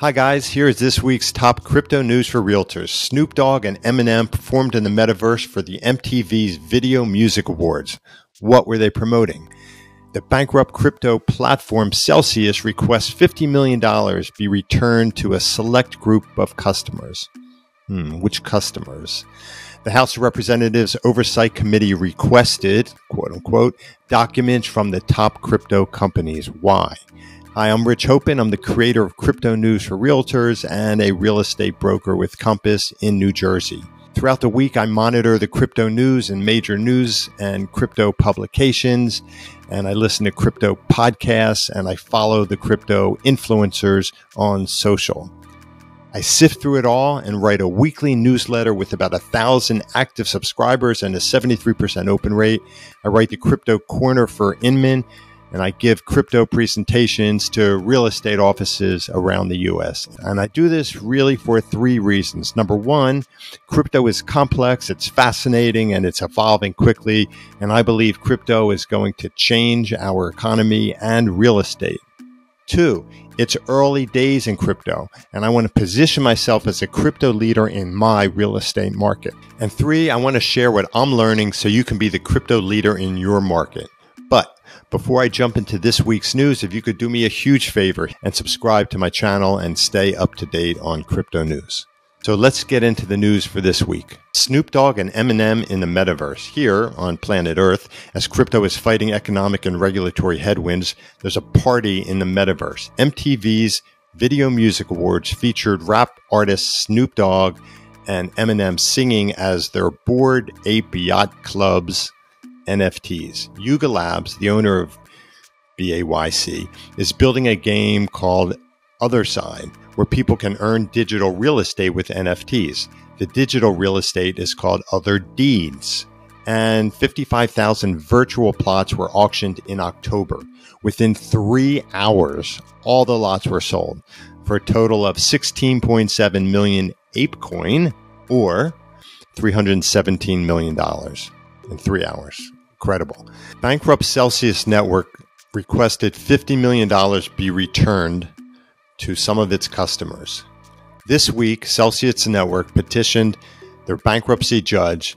Hi guys, here is this week's top crypto news for realtors. Snoop Dogg and Eminem performed in the metaverse for the MTV's Video Music Awards. What were they promoting? The bankrupt crypto platform Celsius requests $50 million be returned to a select group of customers. Hmm, which customers? The House of Representatives Oversight Committee requested, quote unquote, documents from the top crypto companies. Why? Hi, I'm Rich Hopen. I'm the creator of Crypto News for Realtors and a real estate broker with Compass in New Jersey. Throughout the week, I monitor the crypto news and major news and crypto publications, and I listen to crypto podcasts and I follow the crypto influencers on social. I sift through it all and write a weekly newsletter with about a thousand active subscribers and a 73% open rate. I write the Crypto Corner for Inman and I give crypto presentations to real estate offices around the US. And I do this really for three reasons. Number one, crypto is complex, it's fascinating, and it's evolving quickly. And I believe crypto is going to change our economy and real estate. Two, it's early days in crypto, and I want to position myself as a crypto leader in my real estate market. And three, I want to share what I'm learning so you can be the crypto leader in your market. Before I jump into this week's news, if you could do me a huge favor and subscribe to my channel and stay up to date on crypto news. So let's get into the news for this week. Snoop Dogg and Eminem in the metaverse. Here on planet Earth, as crypto is fighting economic and regulatory headwinds, there's a party in the metaverse. MTV's Video Music Awards featured rap artists Snoop Dogg and Eminem singing as their Bored Ape Yacht Club's NFTs. Yuga Labs, the owner of BAYC, is building a game called Other Otherside, where people can earn digital real estate with NFTs. The digital real estate is called Other Deeds. And 55,000 virtual plots were auctioned in October. Within three hours, all the lots were sold for a total of 16.7 million ApeCoin or $317 million in three hours incredible. Bankrupt Celsius Network requested $50 million be returned to some of its customers. This week, Celsius Network petitioned their bankruptcy judge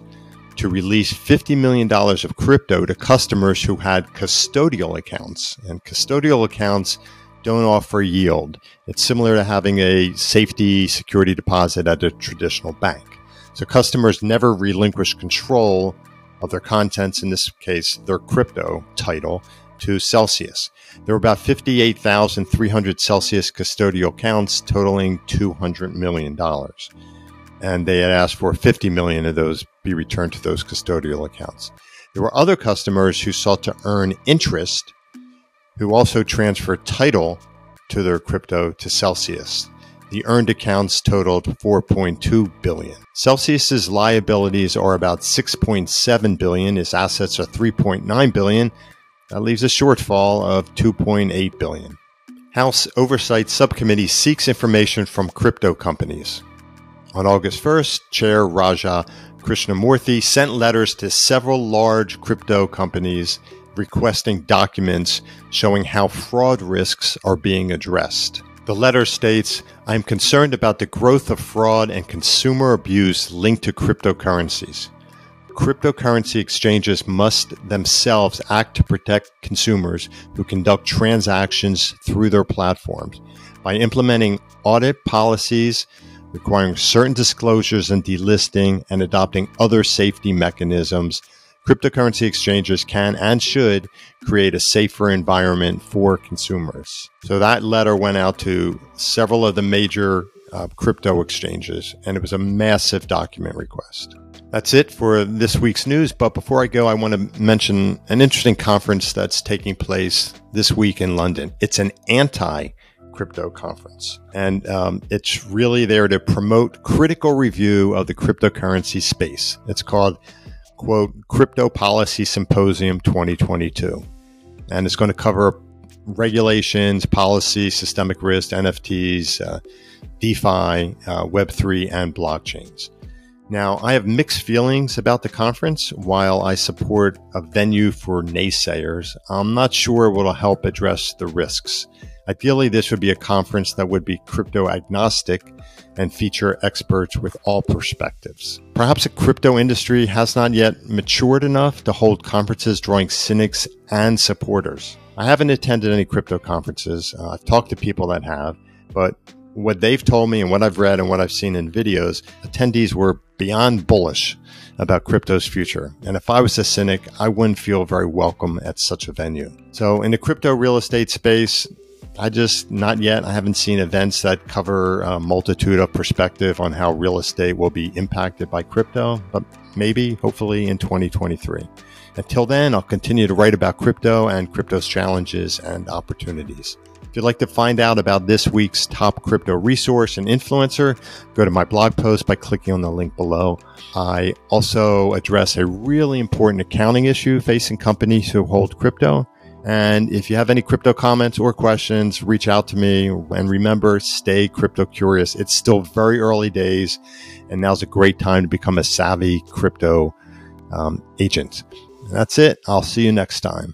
to release $50 million of crypto to customers who had custodial accounts. And custodial accounts don't offer yield. It's similar to having a safety security deposit at a traditional bank. So customers never relinquish control of their contents, in this case, their crypto title, to Celsius. There were about 58,300 Celsius custodial accounts totaling $200 million. And they had asked for 50 million of those be returned to those custodial accounts. There were other customers who sought to earn interest who also transferred title to their crypto to Celsius. The earned accounts totaled 4.2 billion. Celsius's liabilities are about 6.7 billion. His assets are 3.9 billion. That leaves a shortfall of 2.8 billion. House Oversight Subcommittee seeks information from crypto companies. On August 1st, Chair Raja Krishnamoorthi sent letters to several large crypto companies requesting documents showing how fraud risks are being addressed. The letter states I'm concerned about the growth of fraud and consumer abuse linked to cryptocurrencies. Cryptocurrency exchanges must themselves act to protect consumers who conduct transactions through their platforms by implementing audit policies, requiring certain disclosures and delisting, and adopting other safety mechanisms cryptocurrency exchanges can and should create a safer environment for consumers. So that letter went out to several of the major uh, crypto exchanges, and it was a massive document request. That's it for this week's news. But before I go, I want to mention an interesting conference that's taking place this week in London. It's an anti crypto conference. And um, it's really there to promote critical review of the cryptocurrency space. It's called quote, Crypto Policy Symposium 2022. And it's going to cover regulations, policy, systemic risk, NFTs, uh, DeFi, uh, Web3, and blockchains. Now, I have mixed feelings about the conference. While I support a venue for naysayers, I'm not sure it will help address the risks. Ideally, this would be a conference that would be crypto agnostic and feature experts with all perspectives. Perhaps the crypto industry has not yet matured enough to hold conferences drawing cynics and supporters. I haven't attended any crypto conferences. Uh, I've talked to people that have, but what they've told me and what I've read and what I've seen in videos, attendees were beyond bullish about crypto's future. And if I was a cynic, I wouldn't feel very welcome at such a venue. So in the crypto real estate space, I just not yet. I haven't seen events that cover a multitude of perspective on how real estate will be impacted by crypto, but maybe, hopefully, in 2023. Until then, I'll continue to write about crypto and crypto's challenges and opportunities. If you'd like to find out about this week's top crypto resource and influencer, go to my blog post by clicking on the link below. I also address a really important accounting issue facing companies who hold crypto. And if you have any crypto comments or questions, reach out to me. And remember, stay crypto curious. It's still very early days, and now's a great time to become a savvy crypto um, agent. That's it. I'll see you next time.